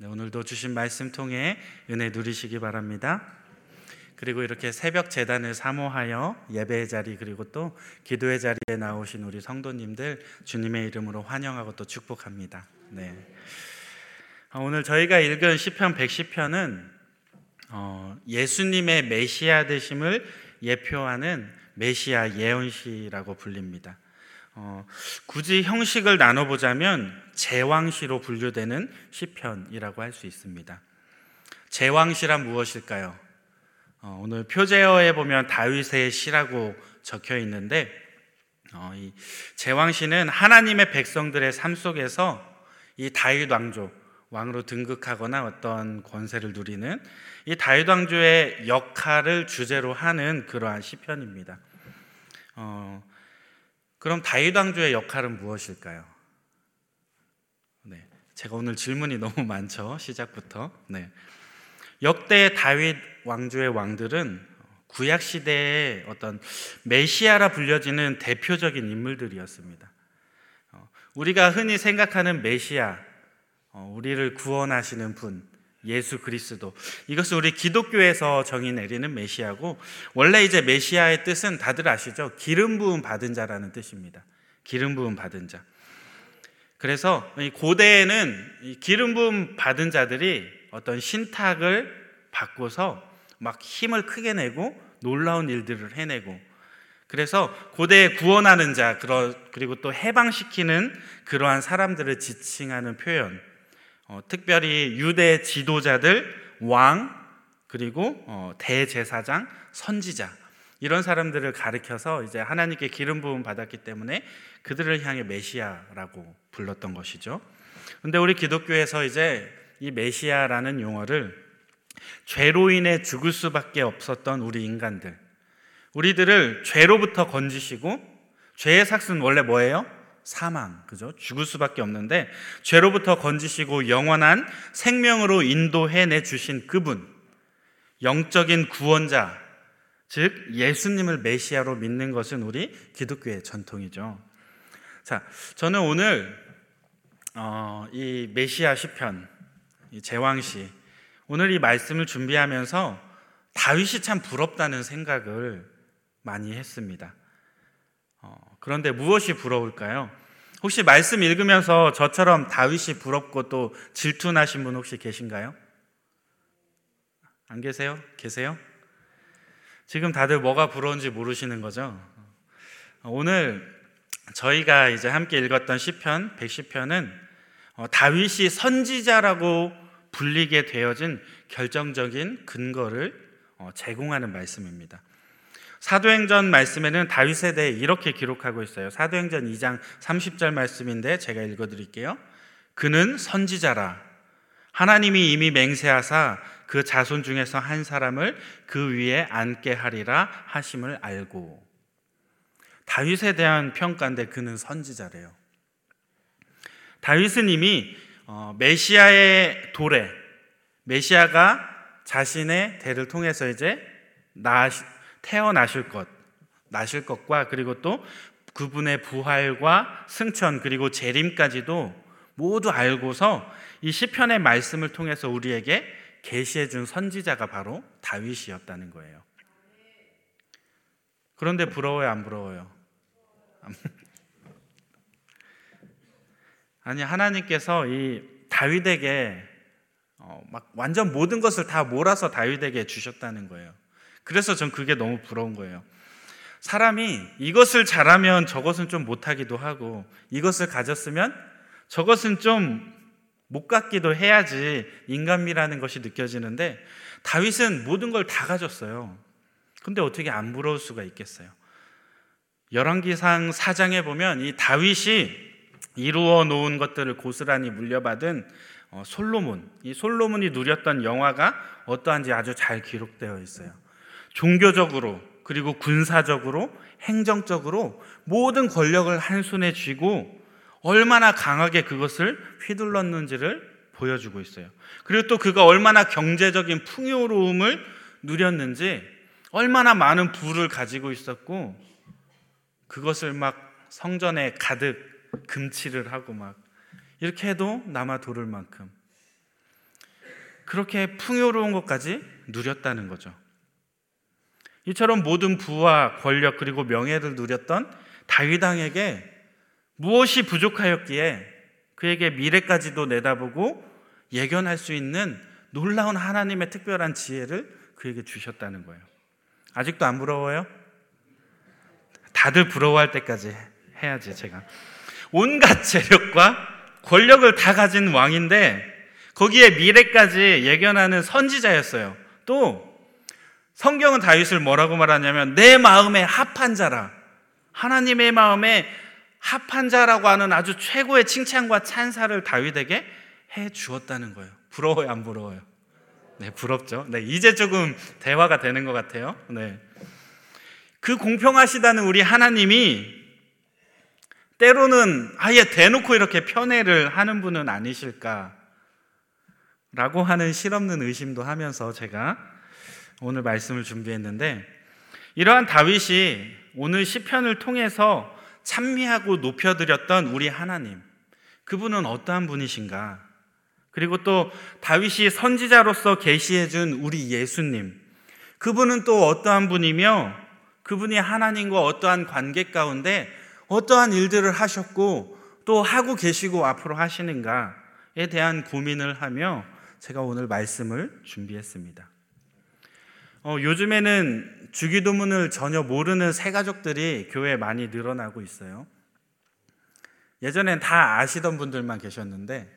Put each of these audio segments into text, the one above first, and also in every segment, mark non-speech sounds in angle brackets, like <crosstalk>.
네, 오늘도 주신 말씀 통해 은혜 누리시기 바랍니다. 그리고 이렇게 새벽 재단을 사모하여 예배의 자리 그리고 또 기도의 자리에 나오신 우리 성도님들 주님의 이름으로 환영하고 또 축복합니다. 네. 아, 오늘 저희가 읽은 시편 110편은 어, 예수님의 메시아 되심을 예표하는 메시아 예언시라고 불립니다. 어, 굳이 형식을 나눠보자면 제왕시로 분류되는 시편이라고 할 수 있습니다. 제왕시란 무엇일까요? 어, 오늘 표제어에 보면 다윗의 시라고 적혀 있는데 어, 이 제왕시는 하나님의 백성들의 삶 속에서 이 다윗 왕조 왕으로 등극하거나 어떤 권세를 누리는 이 다윗 왕조의 역할을 주제로 하는 그러한 시편입니다. 어, 그럼 다윗 왕조의 역할은 무엇일까요? 네, 제가 오늘 질문이 너무 <laughs> 많죠. 시작부터. 네. 역대 다윗 왕조의 왕들은 구약 시대의 어떤 메시아라 불려지는 대표적인 인물들이었습니다. 어, 우리가 흔히 생각하는 메시아, 어, 우리를 구원하시는 분, 예수 그리스도. 이것은 우리 기독교에서 정의 내리는 메시아고 원래 이제 메시아의 뜻은 다들 아시죠? 기름 부음 받은 자라는 뜻입니다. 기름 부음 받은 자. 그래서 고대에는 기름 부음 받은 자들이 어떤 신탁을 바꿔서 막 힘을 크게 내고 놀라운 일들을 해내고 그래서 고대에 구원하는 자 그리고 또 해방시키는 그러한 사람들을 지칭하는 표현 어, 특별히 유대 지도자들, 왕, 그리고 어, 대제사장, 선지자 이런 사람들을 가리켜서 이제 하나님께 기름 부음 받았기 때문에 그들을 향해 메시아라고 불렀던 것이죠. 근데 우리 기독교에서 이제 이 메시아라는 용어를 죄로 인해 죽을 수밖에 없었던 우리 인간들, 우리들을 죄로부터 건지시고 죄의 삭은 원래 뭐예요? 사망, 그죠? 죽을 수밖에 없는데 죄로부터 건지시고 영원한 생명으로 인도해 내 주신 그분, 영적인 구원자, 즉 예수님을 메시아로 믿는 것은 우리 기독교의 전통이죠. 자, 저는 오늘 어, 이 메시아 시편, 이 제왕시, 오늘 이 말씀을 준비하면서 다윗이 참 부럽다는 생각을 많이 했습니다. 어, 그런데 무엇이 부러울까요? 혹시 말씀 읽으면서 저처럼 다윗이 부럽고 또 질투나신 분 혹시 계신가요? 안 계세요? 계세요? 지금 다들 뭐가 부러운지 모르시는 거죠? 오늘 저희가 이제 함께 읽었던 시편 110편은 어, 다윗이 선지자라고 불리게 되어진 결정적인 근거를 어, 제공하는 말씀입니다. 사도행전 말씀에는 다윗에 대해 이렇게 기록하고 있어요. 사도행전 2장 30절 말씀인데 제가 읽어 드릴게요. 그는 선지자라. 하나님이 이미 맹세하사 그 자손 중에서 한 사람을 그 위에 앉게 하리라 하심을 알고. 다윗에 대한 평가인데 그는 선지자래요. 다윗은 이미 어, 메시아의 도래, 메시아가 자신의 대를 통해서 이제 나 태어나실 것, 나실 것과 그리고 또 그분의 부활과 승천 그리고 재림까지도 모두 알고서 이 시편의 말씀을 통해서 우리에게 계시해 준 선지자가 바로 다윗이었다는 거예요. 그런데 부러워요, 안 부러워요? <laughs> 아니 하나님께서 이 다윗에게 어, 막 완전 모든 것을 다 몰아서 다윗에게 주셨다는 거예요. 그래서 전 그게 너무 부러운 거예요. 사람이 이것을 잘하면 저것은 좀 못하기도 하고 이것을 가졌으면 저것은 좀 못 갖기도 해야지 인간미라는 것이 느껴지는데 다윗은 모든 걸 다 가졌어요. 근데 어떻게 안 부러울 수가 있겠어요? 열왕기상 4장에 보면 이 다윗이 이루어 놓은 것들을 고스란히 물려받은 어, 솔로몬, 이 솔로몬이 누렸던 영화가 어떠한지 아주 잘 기록되어 있어요. 종교적으로 그리고 군사적으로 행정적으로 모든 권력을 한 손에 쥐고 얼마나 강하게 그것을 휘둘렀는지를 보여주고 있어요. 그리고 또 그가 얼마나 경제적인 풍요로움을 누렸는지 얼마나 많은 부를 가지고 있었고 그것을 막 성전에 가득 금치를 하고 막 이렇게 해도 남아 도를 만큼 그렇게 풍요로운 것까지 누렸다는 거죠. 이처럼 모든 부와 권력 그리고 명예를 누렸던 다윗 왕에게 무엇이 부족하였기에 그에게 미래까지도 내다보고 예견할 수 있는 놀라운 하나님의 특별한 지혜를 그에게 주셨다는 거예요. 아직도 안 부러워요? 다들 부러워할 때까지 해야지 제가. 온갖 재력과 권력을 다 가진 왕인데 거기에 미래까지 예견하는 선지자였어요. 또 성경은 다윗을 뭐라고 말하냐면 내 마음에 합한 자라. 하나님의 마음에 합한 자라고 하는 아주 최고의 칭찬과 찬사를 다윗에게 해 주었다는 거예요. 부러워요, 안 부러워요? 네, 부럽죠. 네, 이제 조금 대화가 되는 것 같아요. 네. 그 공평하시다는 우리 하나님이 때로는 아예 대놓고 이렇게 편애를 하는 분은 아니실까? 라고 하는 실없는 의심도 하면서 제가 오늘 말씀을 준비했는데 이러한 다윗이 오늘 시편을 통해서 찬미하고 높여드렸던 우리 하나님 그분은 어떠한 분이신가? 그리고 또 다윗이 선지자로서 계시해 준 우리 예수님 그분은 또 어떠한 분이며 그분이 하나님과 어떠한 관계 가운데 어떠한 일들을 하셨고 또 하고 계시고 앞으로 하시는가에 대한 고민을 하며 제가 오늘 말씀을 준비했습니다. 어, 요즘에는 주기도문을 전혀 모르는 새 가족들이 교회에 많이 늘어나고 있어요. 예전엔 다 아시던 분들만 계셨는데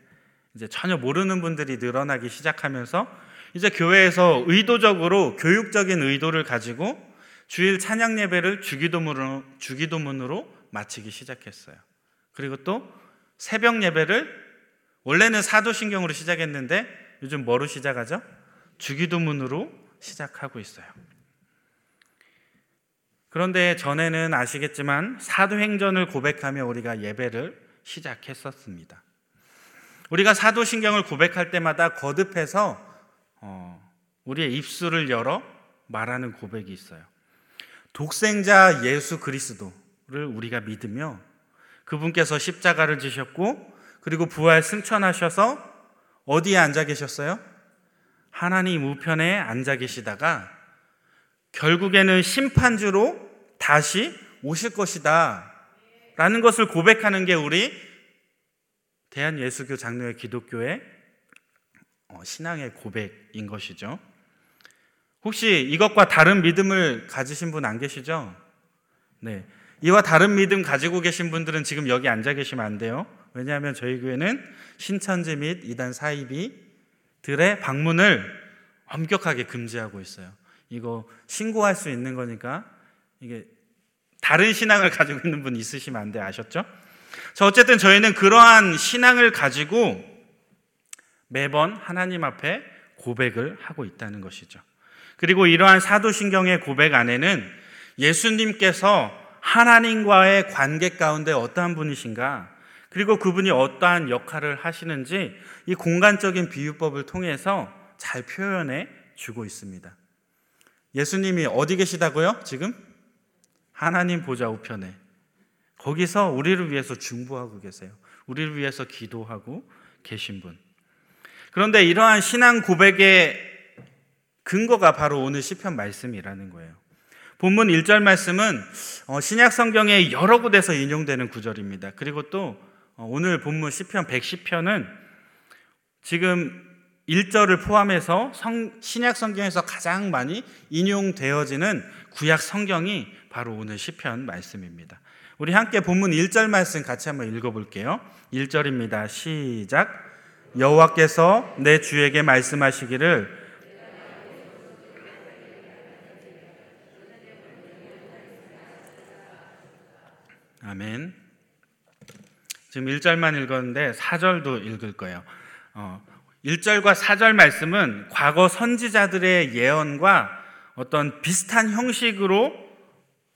이제 전혀 모르는 분들이 늘어나기 시작하면서 이제 교회에서 의도적으로 교육적인 의도를 가지고 주일 찬양 예배를 주기도문으로, 주기도문으로 마치기 시작했어요. 그리고 또 새벽 예배를 원래는 사도신경으로 시작했는데 요즘 뭐로 시작하죠? 주기도문으로 시작하고 있어요. 그런데 전에는 아시겠지만 사도행전을 고백하며 우리가 예배를 시작했었습니다. 우리가 사도신경을 고백할 때마다 거듭해서 어, 우리의 입술을 열어 말하는 고백이 있어요. 독생자 예수 그리스도를 우리가 믿으며 그분께서 십자가를 지셨고 그리고 부활 승천하셔서 어디에 앉아 계셨어요? 하나님 우편에 앉아 계시다가 결국에는 심판주로 다시 오실 것이다. 라는 것을 고백하는 게 우리 대한예수교 장로의 기독교의 어, 신앙의 고백인 것이죠. 혹시 이것과 다른 믿음을 가지신 분 안 계시죠? 네. 이와 다른 믿음 가지고 계신 분들은 지금 여기 앉아 계시면 안 돼요. 왜냐하면 저희 교회는 신천지 및 이단 사이비 들의 방문을 엄격하게 금지하고 있어요. 이거 신고할 수 있는 거니까 이게 다른 신앙을 <laughs> 가지고 있는 분 있으시면 안 돼. 아셨죠? 자, 어쨌든 저희는 그러한 신앙을 가지고 매번 하나님 앞에 고백을 하고 있다는 것이죠. 그리고 이러한 사도신경의 고백 안에는 예수님께서 하나님과의 관계 가운데 어떠한 분이신가, 그리고 그분이 어떠한 역할을 하시는지 이 공간적인 비유법을 통해서 잘 표현해 주고 있습니다. 예수님이 어디 계시다고요? 지금? 하나님 보좌 우편에. 거기서 우리를 위해서 중보하고 계세요. 우리를 위해서 기도하고 계신 분. 그런데 이러한 신앙 고백의 근거가 바로 오늘 시편 말씀이라는 거예요. 본문 1절 말씀은 어, 신약 성경에 여러 곳에서 인용되는 구절입니다. 그리고 또 어, 오늘 본문 시편 110편은 지금 1절을 포함해서 성, 신약 성경에서 가장 많이 인용되어지는 구약 성경이 바로 오늘 시편 말씀입니다. 우리 함께 본문 1절 말씀 같이 한번 읽어 볼게요. 1절입니다. 시작. 여호와께서 내 주에게 말씀하시기를 아멘. 지금 1절만 읽었는데 4절도 읽을 거예요. 어, 1절과 4절 말씀은 과거 선지자들의 예언과 어떤 비슷한 형식으로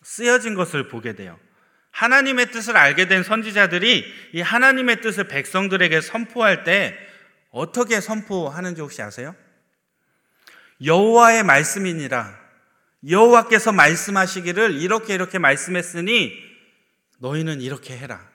쓰여진 것을 보게 돼요. 하나님의 뜻을 알게 된 선지자들이 이 하나님의 뜻을 백성들에게 선포할 때 어떻게 선포하는지 혹시 아세요? 여호와의 말씀이니라. 여호와께서 말씀하시기를 이렇게 이렇게 말씀했으니 너희는 이렇게 해라.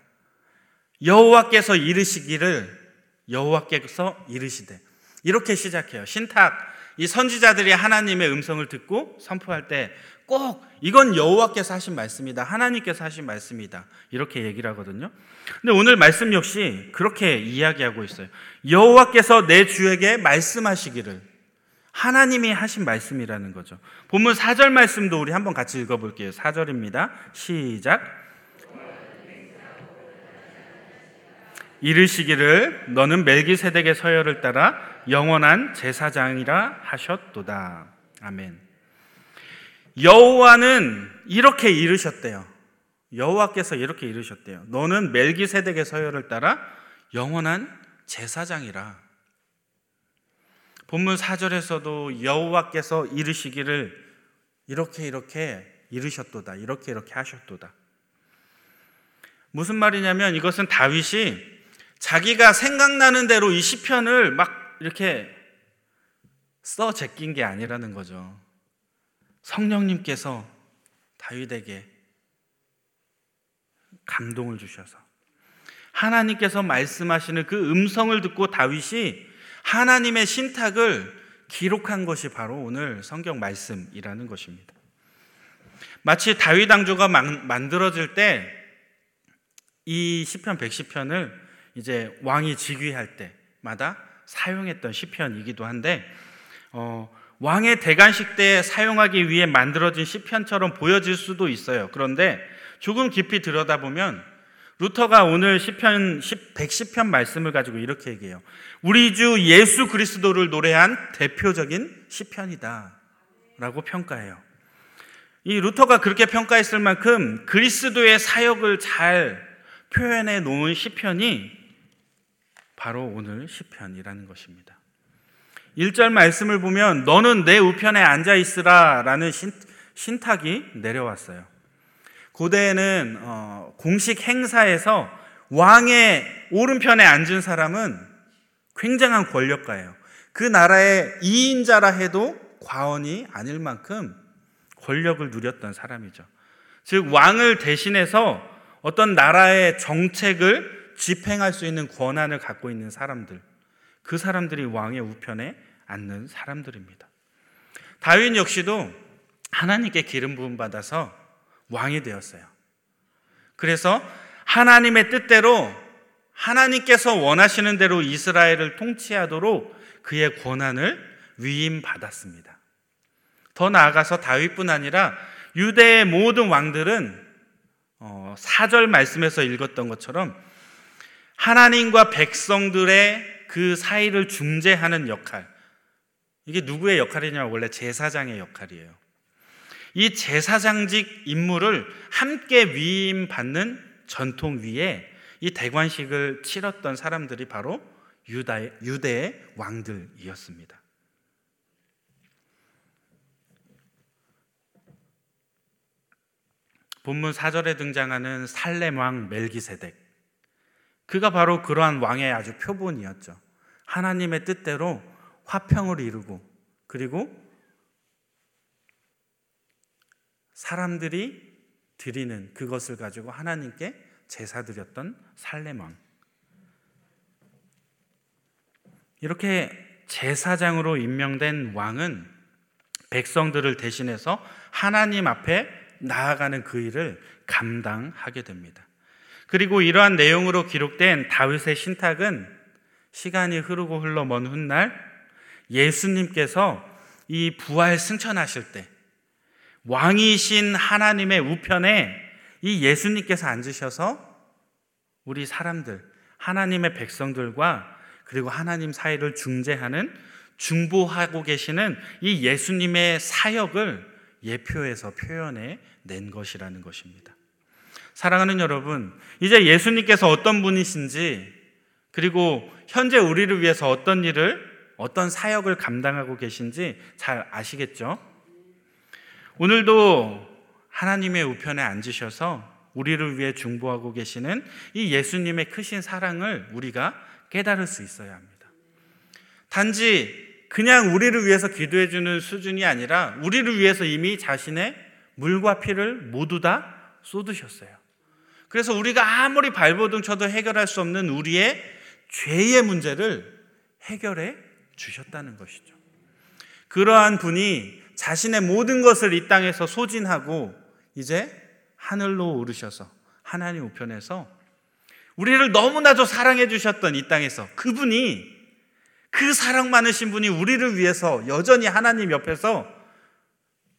여호와께서 이르시기를 여호와께서 이르시되 이렇게 시작해요. 신탁 이 선지자들이 하나님의 음성을 듣고 선포할 때 꼭 이건 여호와께서 하신 말씀이다. 하나님께서 하신 말씀이다. 이렇게 얘기를 하거든요. 근데 오늘 말씀 역시 그렇게 이야기하고 있어요. 여호와께서 내 주에게 말씀하시기를 하나님이 하신 말씀이라는 거죠. 본문 4절 말씀도 우리 한번 같이 읽어 볼게요. 4절입니다. 시작. 이르시기를 너는 멜기세덱의 서열을 따라 영원한 제사장이라 하셨도다. 아멘. 여호와는 이렇게 이르셨대요. 여호와께서 이렇게 이르셨대요. 너는 멜기세덱의 서열을 따라 영원한 제사장이라. 본문 4절에서도 여호와께서 이르시기를 이렇게 이렇게 이르셨도다. 이렇게 이렇게 하셨도다. 무슨 말이냐면 이것은 다윗이 자기가 생각나는 대로 이 시편을 막 이렇게 써 제낀 게 아니라는 거죠. 성령님께서 다윗에게 감동을 주셔서 하나님께서 말씀하시는 그 음성을 듣고 다윗이 하나님의 신탁을 기록한 것이 바로 오늘 성경 말씀이라는 것입니다. 마치 다윗 왕조가 만들어질 때 이 시편 110편을 이제 왕이 즉위할 때마다 사용했던 시편이기도 한데 어, 왕의 대관식 때 사용하기 위해 만들어진 시편처럼 보여질 수도 있어요. 그런데 조금 깊이 들여다보면 루터가 오늘 시편 110편 말씀을 가지고 이렇게 얘기해요. 우리 주 예수 그리스도를 노래한 대표적인 시편이다라고 평가해요. 이 루터가 그렇게 평가했을 만큼 그리스도의 사역을 잘 표현해 놓은 시편이 바로 오늘 시편이라는 것입니다. 1절 말씀을 보면 너는 내 우편에 앉아 있으라라는 신, 탁이 내려왔어요. 고대에는 어, 공식 행사에서 왕의 오른편에 앉은 사람은 굉장한 권력가예요. 그 나라의 2인자라 해도 과언이 아닐 만큼 권력을 누렸던 사람이죠. 즉 왕을 대신해서 어떤 나라의 정책을 집행할 수 있는 권한을 갖고 있는 사람들, 그 사람들이 왕의 우편에 앉는 사람들입니다. 다윈 역시도 하나님께 기름 부음 받아서 왕이 되었어요. 그래서 하나님의 뜻대로 하나님께서 원하시는 대로 이스라엘을 통치하도록 그의 권한을 위임 받았습니다. 더 나아가서 다윗뿐 아니라 유대의 모든 왕들은 어, 사절 말씀에서 읽었던 것처럼 하나님과 백성들의 그 사이를 중재하는 역할, 이게 누구의 역할이냐면 원래 제사장의 역할이에요. 이 제사장직 임무를 함께 위임받는 전통 위에 이 대관식을 치렀던 사람들이 바로 유다의, 유대의 왕들이었습니다. 본문 4절에 등장하는 살렘 왕 멜기세덱. 그가 바로 그러한 왕의 아주 표본이었죠. 하나님의 뜻대로 화평을 이루고 그리고 사람들이 드리는 그것을 가지고 하나님께 제사 드렸던 살레망. 이렇게 제사장으로 임명된 왕은 백성들을 대신해서 하나님 앞에 나아가는 그 일을 감당하게 됩니다. 그리고 이러한 내용으로 기록된 다윗의 신탁은 시간이 흐르고 흘러 먼 훗날 예수님께서 이 부활 승천하실 때 왕이신 하나님의 우편에 이 예수님께서 앉으셔서 우리 사람들, 하나님의 백성들과 그리고 하나님 사이를 중재하는 중보하고 계시는 이 예수님의 사역을 예표해서 표현해 낸 것이라는 것입니다. 사랑하는 여러분, 이제 예수님께서 어떤 분이신지 그리고 현재 우리를 위해서 어떤 일을 어떤 사역을 감당하고 계신지 잘 아시겠죠? 오늘도 하나님의 우편에 앉으셔서 우리를 위해 중보하고 계시는 이 예수님의 크신 사랑을 우리가 깨달을 수 있어야 합니다. 단지 그냥 우리를 위해서 기도해 주는 수준이 아니라 우리를 위해서 이미 자신의 물과 피를 모두 다 쏟으셨어요. 그래서 우리가 아무리 발버둥 쳐도 해결할 수 없는 우리의 죄의 문제를 해결해 주셨다는 것이죠. 그러한 분이 자신의 모든 것을 이 땅에서 소진하고 이제 하늘로 오르셔서 하나님 우편에서 우리를 너무나도 사랑해 주셨던 이 땅에서 그분이 그 사랑 많으신 분이 우리를 위해서 여전히 하나님 옆에서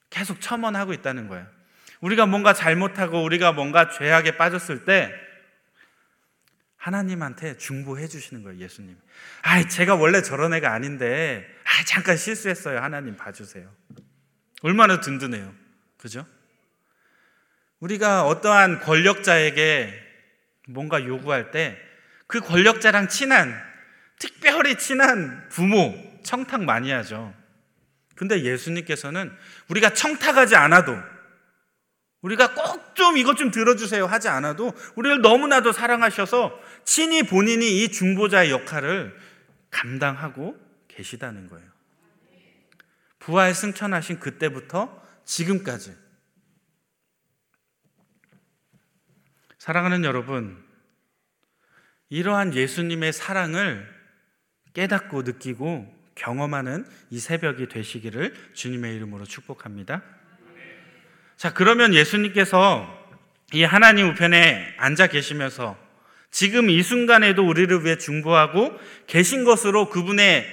계속 첨언하고 있다는 거예요. 우리가 뭔가 잘못하고 우리가 뭔가 죄악에 빠졌을 때 하나님한테 중보해 주시는 거예요, 예수님. 아, 제가 원래 저런 애가 아닌데, 아, 잠깐 실수했어요. 하나님 봐주세요. 얼마나 든든해요. 그죠? 우리가 어떠한 권력자에게 뭔가 요구할 때 그 권력자랑 친한, 특별히 친한 부모, 청탁 많이 하죠. 근데 예수님께서는 우리가 청탁하지 않아도 우리가 꼭 좀 이것 좀 들어주세요 하지 않아도 우리를 너무나도 사랑하셔서 친히 본인이 이 중보자의 역할을 감당하고 계시다는 거예요. 부활 승천하신 그때부터 지금까지. 사랑하는 여러분, 이러한 예수님의 사랑을 깨닫고 느끼고 경험하는 이 새벽이 되시기를 주님의 이름으로 축복합니다. 자, 그러면 예수님께서 이 하나님 우편에 앉아 계시면서 지금 이 순간에도 우리를 위해 중보하고 계신 것으로 그분의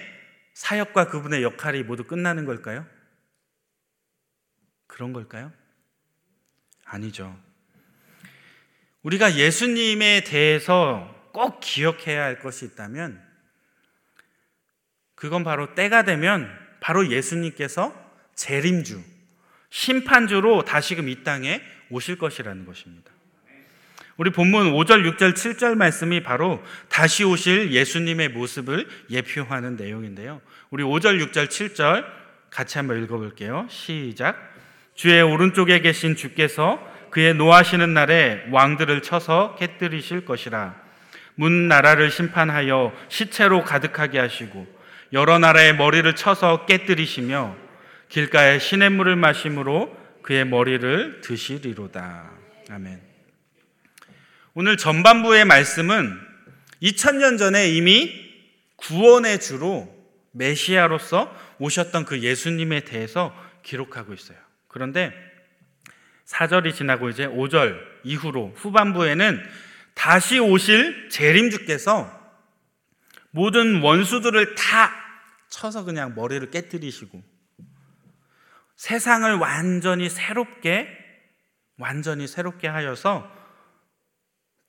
사역과 그분의 역할이 모두 끝나는 걸까요? 그런 걸까요? 아니죠. 우리가 예수님에 대해서 꼭 기억해야 할 것이 있다면 그건 바로 때가 되면 바로 예수님께서 재림주, 심판주로 다시금 이 땅에 오실 것이라는 것입니다. 우리 본문 5절, 6절, 7절 말씀이 바로 다시 오실 예수님의 모습을 예표하는 내용인데요. 우리 5절, 6절, 7절 같이 한번 읽어볼게요. 시작. 주의 오른쪽에 계신 주께서 그의 노하시는 날에 왕들을 쳐서 깨뜨리실 것이라. 문 나라를 심판하여 시체로 가득하게 하시고 여러 나라의 머리를 쳐서 깨뜨리시며 길가에 시냇물을 마심으로 그의 머리를 드시리로다. 아멘. 오늘 전반부의 말씀은 2000년 전에 이미 구원의 주로 메시아로서 오셨던 그 예수님에 대해서 기록하고 있어요. 그런데 4절이 지나고 이제 5절 이후로 후반부에는 다시 오실 재림주께서 모든 원수들을 다 쳐서 그냥 머리를 깨뜨리시고 세상을 완전히 새롭게 완전히 새롭게 하여서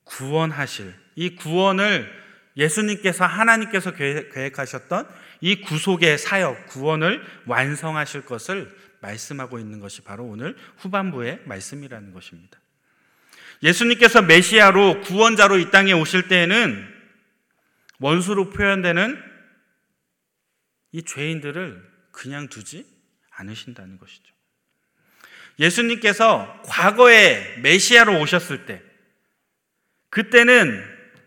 구원하실 이 구원을 예수님께서 하나님께서 계획하셨던 이 구속의 사역 구원을 완성하실 것을 말씀하고 있는 것이 바로 오늘 후반부의 말씀이라는 것입니다. 예수님께서 메시아로 구원자로 이 땅에 오실 때에는 원수로 표현되는 이 죄인들을 그냥 두지 않으신다는 것이죠. 예수님께서 과거에 메시아로 오셨을 때, 그때는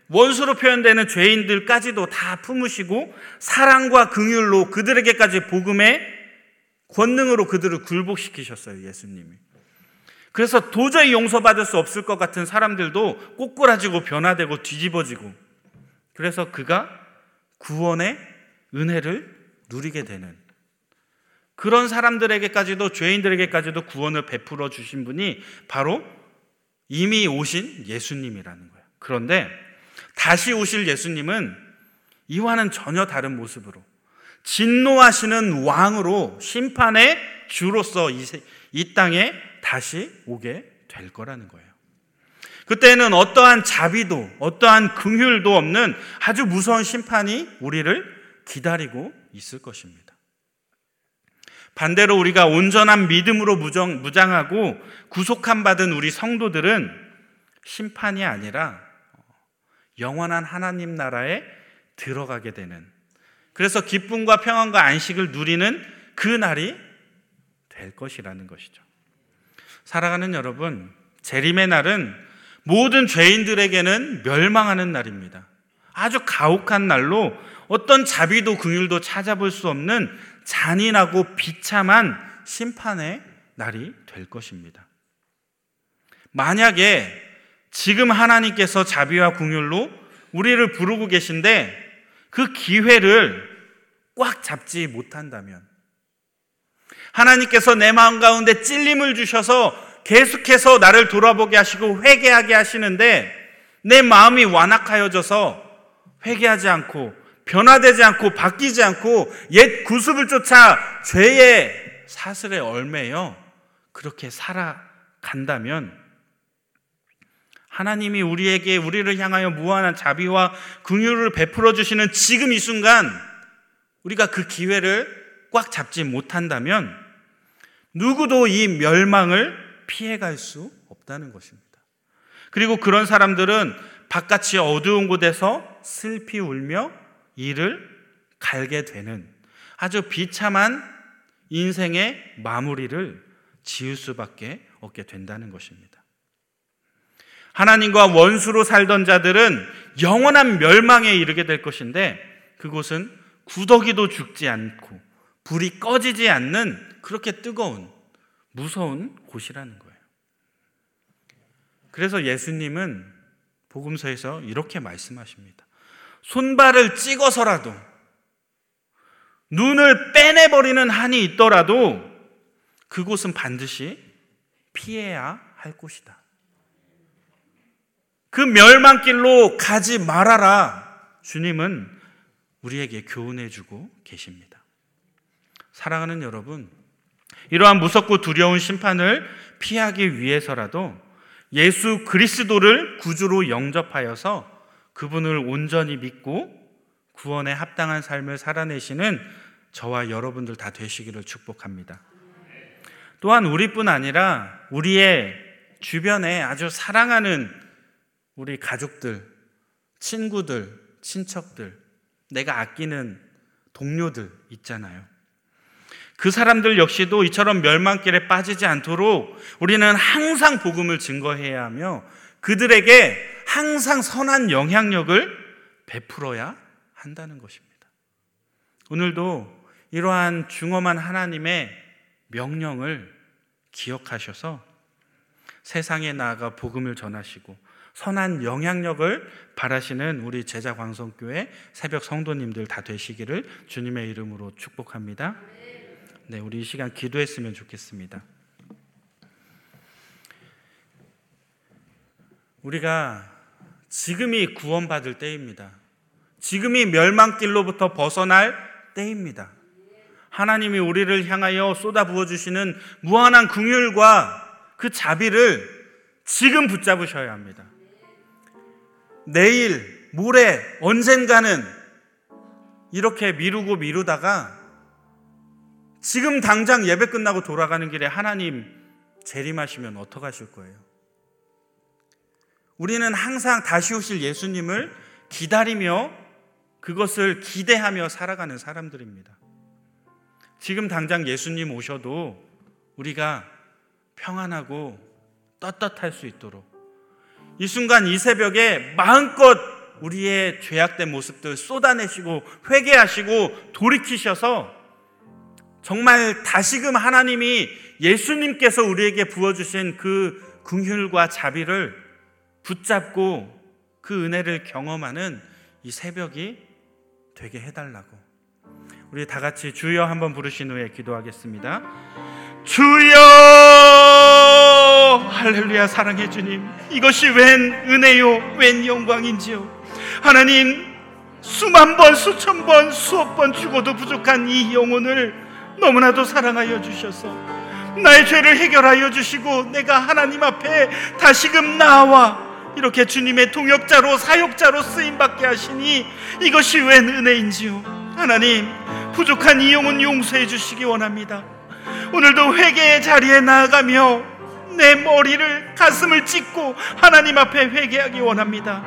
원수로 표현되는 죄인들까지도 다 품으시고 사랑과 긍휼로 그들에게까지 복음의 권능으로 그들을 굴복시키셨어요, 예수님이. 그래서 도저히 용서받을 수 없을 것 같은 사람들도 꼬꾸라지고 변화되고 뒤집어지고 그래서 그가 구원의 은혜를 누리게 되는 그런 사람들에게까지도 죄인들에게까지도 구원을 베풀어 주신 분이 바로 이미 오신 예수님이라는 거예요. 그런데 다시 오실 예수님은 이와는 전혀 다른 모습으로 진노하시는 왕으로 심판의 주로서 이, 이 땅에 다시 오게 될 거라는 거예요. 그때는 어떠한 자비도 어떠한 긍휼도 없는 아주 무서운 심판이 우리를 기다리고 있을 것입니다. 반대로 우리가 온전한 믿음으로 무정, 무장하고 구속함 받은 우리 성도들은 심판이 아니라 영원한 하나님 나라에 들어가게 되는 그래서 기쁨과 평안과 안식을 누리는 그 날이 될 것이라는 것이죠. 살아가는 여러분, 재림의 날은 모든 죄인들에게는 멸망하는 날입니다. 아주 가혹한 날로 어떤 자비도 긍휼도 찾아볼 수 없는 잔인하고 비참한 심판의 날이 될 것입니다. 만약에 지금 하나님께서 자비와 긍휼로 우리를 부르고 계신데 그 기회를 꽉 잡지 못한다면 하나님께서 내 마음 가운데 찔림을 주셔서 계속해서 나를 돌아보게 하시고 회개하게 하시는데 내 마음이 완악하여져서 회개하지 않고 변화되지 않고 바뀌지 않고 옛 구습을 쫓아 죄의 사슬에 얼매여 그렇게 살아간다면 하나님이 우리에게 우리를 향하여 무한한 자비와 긍휼을 베풀어 주시는 지금 이 순간 우리가 그 기회를 꽉 잡지 못한다면 누구도 이 멸망을 피해갈 수 없다는 것입니다. 그리고 그런 사람들은 바깥이 어두운 곳에서 슬피 울며 이를 갈게 되는 아주 비참한 인생의 마무리를 지을 수밖에 없게 된다는 것입니다. 하나님과 원수로 살던 자들은 영원한 멸망에 이르게 될 것인데 그곳은 구더기도 죽지 않고 불이 꺼지지 않는 그렇게 뜨거운 무서운 곳이라는 거예요. 그래서 예수님은 복음서에서 이렇게 말씀하십니다. 손발을 찍어서라도 눈을 빼내버리는 한이 있더라도 그곳은 반드시 피해야 할 곳이다. 그 멸망길로 가지 말아라. 주님은 우리에게 교훈해 주고 계십니다. 사랑하는 여러분, 이러한 무섭고 두려운 심판을 피하기 위해서라도 예수 그리스도를 구주로 영접하여서 그분을 온전히 믿고 구원에 합당한 삶을 살아내시는 저와 여러분들 다 되시기를 축복합니다. 또한 우리뿐 아니라 우리의 주변에 아주 사랑하는 우리 가족들, 친구들, 친척들, 내가 아끼는 동료들 있잖아요. 그 사람들 역시도 이처럼 멸망길에 빠지지 않도록 우리는 항상 복음을 증거해야 하며 그들에게 항상 선한 영향력을 베풀어야 한다는 것입니다. 오늘도 이러한 중엄한 하나님의 명령을 기억하셔서 세상에 나아가 복음을 전하시고 선한 영향력을 바라시는 우리 제자 광성교회 새벽 성도님들 다 되시기를 주님의 이름으로 축복합니다. 네, 우리 이 시간 기도했으면 좋겠습니다. 우리가 지금이 구원받을 때입니다. 지금이 멸망길로부터 벗어날 때입니다. 하나님이 우리를 향하여 쏟아 부어 주시는 무한한 긍휼과 그 자비를 지금 붙잡으셔야 합니다. 내일, 모레, 언젠가는 이렇게 미루고 미루다가 지금 당장 예배 끝나고 돌아가는 길에 하나님 재림하시면 어떡하실 거예요? 우리는 항상 다시 오실 예수님을 기다리며 그것을 기대하며 살아가는 사람들입니다. 지금 당장 예수님 오셔도 우리가 평안하고 떳떳할 수 있도록 이 순간 이 새벽에 마음껏 우리의 죄악된 모습들 쏟아내시고 회개하시고 돌이키셔서 정말 다시금 하나님이 예수님께서 우리에게 부어주신 그 긍휼과 자비를 붙잡고 그 은혜를 경험하는 이 새벽이 되게 해달라고. 우리 다 같이 주여 한번 부르신 후에 기도하겠습니다. 주여! 할렐루야 사랑해 주님. 이것이 웬 은혜요, 웬 영광인지요. 하나님, 수만 번, 수천 번, 수억 번 죽어도 부족한 이 영혼을 너무나도 사랑하여 주셔서 나의 죄를 해결하여 주시고 내가 하나님 앞에 다시금 나와 이렇게 주님의 동역자로 사역자로 쓰임 받게 하시니 이것이 웬 은혜인지요? 하나님 부족한 이 영혼 용서해 주시기 원합니다. 오늘도 회개의 자리에 나아가며 내 머리를 가슴을 찢고 하나님 앞에 회개하기 원합니다.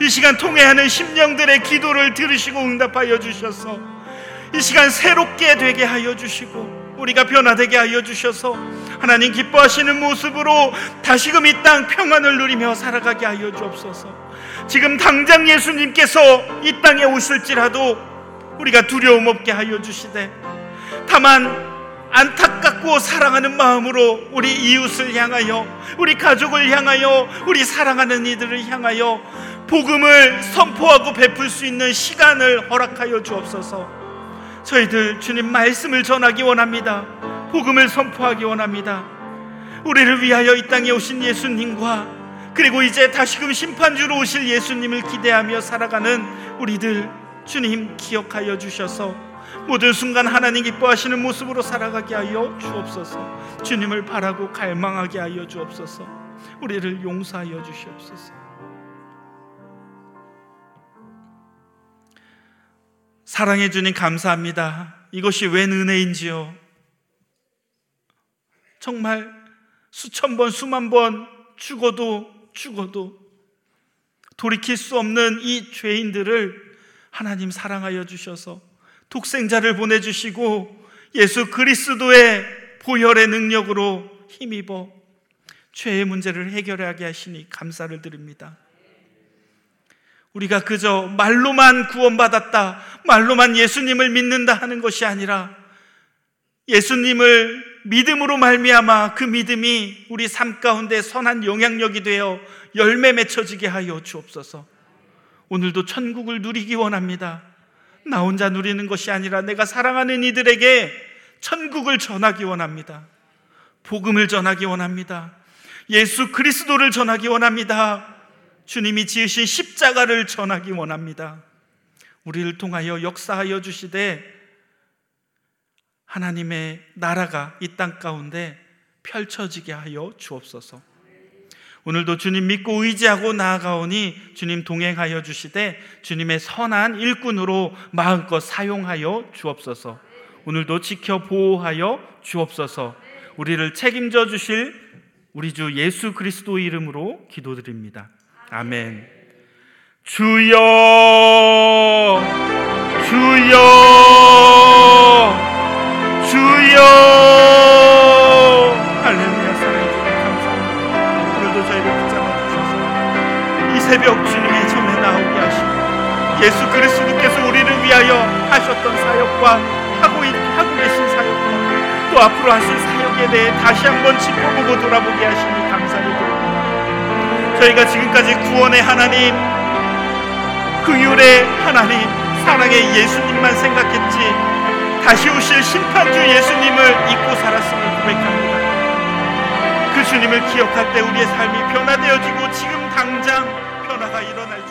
이 시간 통해하는 심령들의 기도를 들으시고 응답하여 주셔서 이 시간 새롭게 되게 하여 주시고 우리가 변화되게 하여 주셔서 하나님 기뻐하시는 모습으로 다시금 이 땅 평안을 누리며 살아가게 하여 주옵소서. 지금 당장 예수님께서 이 땅에 오실지라도 우리가 두려움 없게 하여 주시되 다만 안타깝고 사랑하는 마음으로 우리 이웃을 향하여 우리 가족을 향하여 우리 사랑하는 이들을 향하여 복음을 선포하고 베풀 수 있는 시간을 허락하여 주옵소서. 저희들 주님 말씀을 전하기 원합니다. 복음을 선포하기 원합니다. 우리를 위하여 이 땅에 오신 예수님과 그리고 이제 다시금 심판주로 오실 예수님을 기대하며 살아가는 우리들 주님 기억하여 주셔서 모든 순간 하나님 기뻐하시는 모습으로 살아가게 하여 주옵소서. 주님을 바라고 갈망하게 하여 주옵소서. 우리를 용서하여 주시옵소서. 사랑해 주님 감사합니다. 이것이 웬 은혜인지요. 정말 수천 번, 수만 번 죽어도 죽어도 돌이킬 수 없는 이 죄인들을 하나님 사랑하여 주셔서 독생자를 보내주시고 예수 그리스도의 보혈의 능력으로 힘입어 죄의 문제를 해결하게 하시니 감사를 드립니다. 우리가 그저 말로만 구원받았다, 말로만 예수님을 믿는다 하는 것이 아니라 예수님을 믿음으로 말미암아 그 믿음이 우리 삶 가운데 선한 영향력이 되어 열매 맺혀지게 하여 주옵소서. 오늘도 천국을 누리기 원합니다. 나 혼자 누리는 것이 아니라 내가 사랑하는 이들에게 천국을 전하기 원합니다. 복음을 전하기 원합니다. 예수 그리스도를 전하기 원합니다. 주님이 지으신 십자가를 전하기 원합니다. 우리를 통하여 역사하여 주시되 하나님의 나라가 이 땅 가운데 펼쳐지게 하여 주옵소서. 오늘도 주님 믿고 의지하고 나아가오니 주님 동행하여 주시되 주님의 선한 일꾼으로 마음껏 사용하여 주옵소서. 오늘도 지켜 보호하여 주옵소서. 우리를 책임져 주실 우리 주 예수 그리스도 이름으로 기도드립니다. 아멘. 주여, 주여, 주여. 할렐루야, 사랑해 주님 감사합니다. 오늘도 저희를 붙잡아 주셔서 이 새벽 주님의 전에 나오게 하시고 예수 그리스도께서 우리를 위하여 하셨던 사역과 하고, 있, 하고 계신 사역과 또 앞으로 하실 사역에 대해 다시 한번 짚어보고 돌아보게 하시니 감사를 드립니다. 저희가 지금까지 구원의 하나님, 그율의 하나님, 사랑의 예수님만 생각했지 다시 오실 심판주 예수님을 잊고 살았음을 고백합니다. 그 주님을 기억할 때 우리의 삶이 변화되어지고 지금 당장 변화가 일어날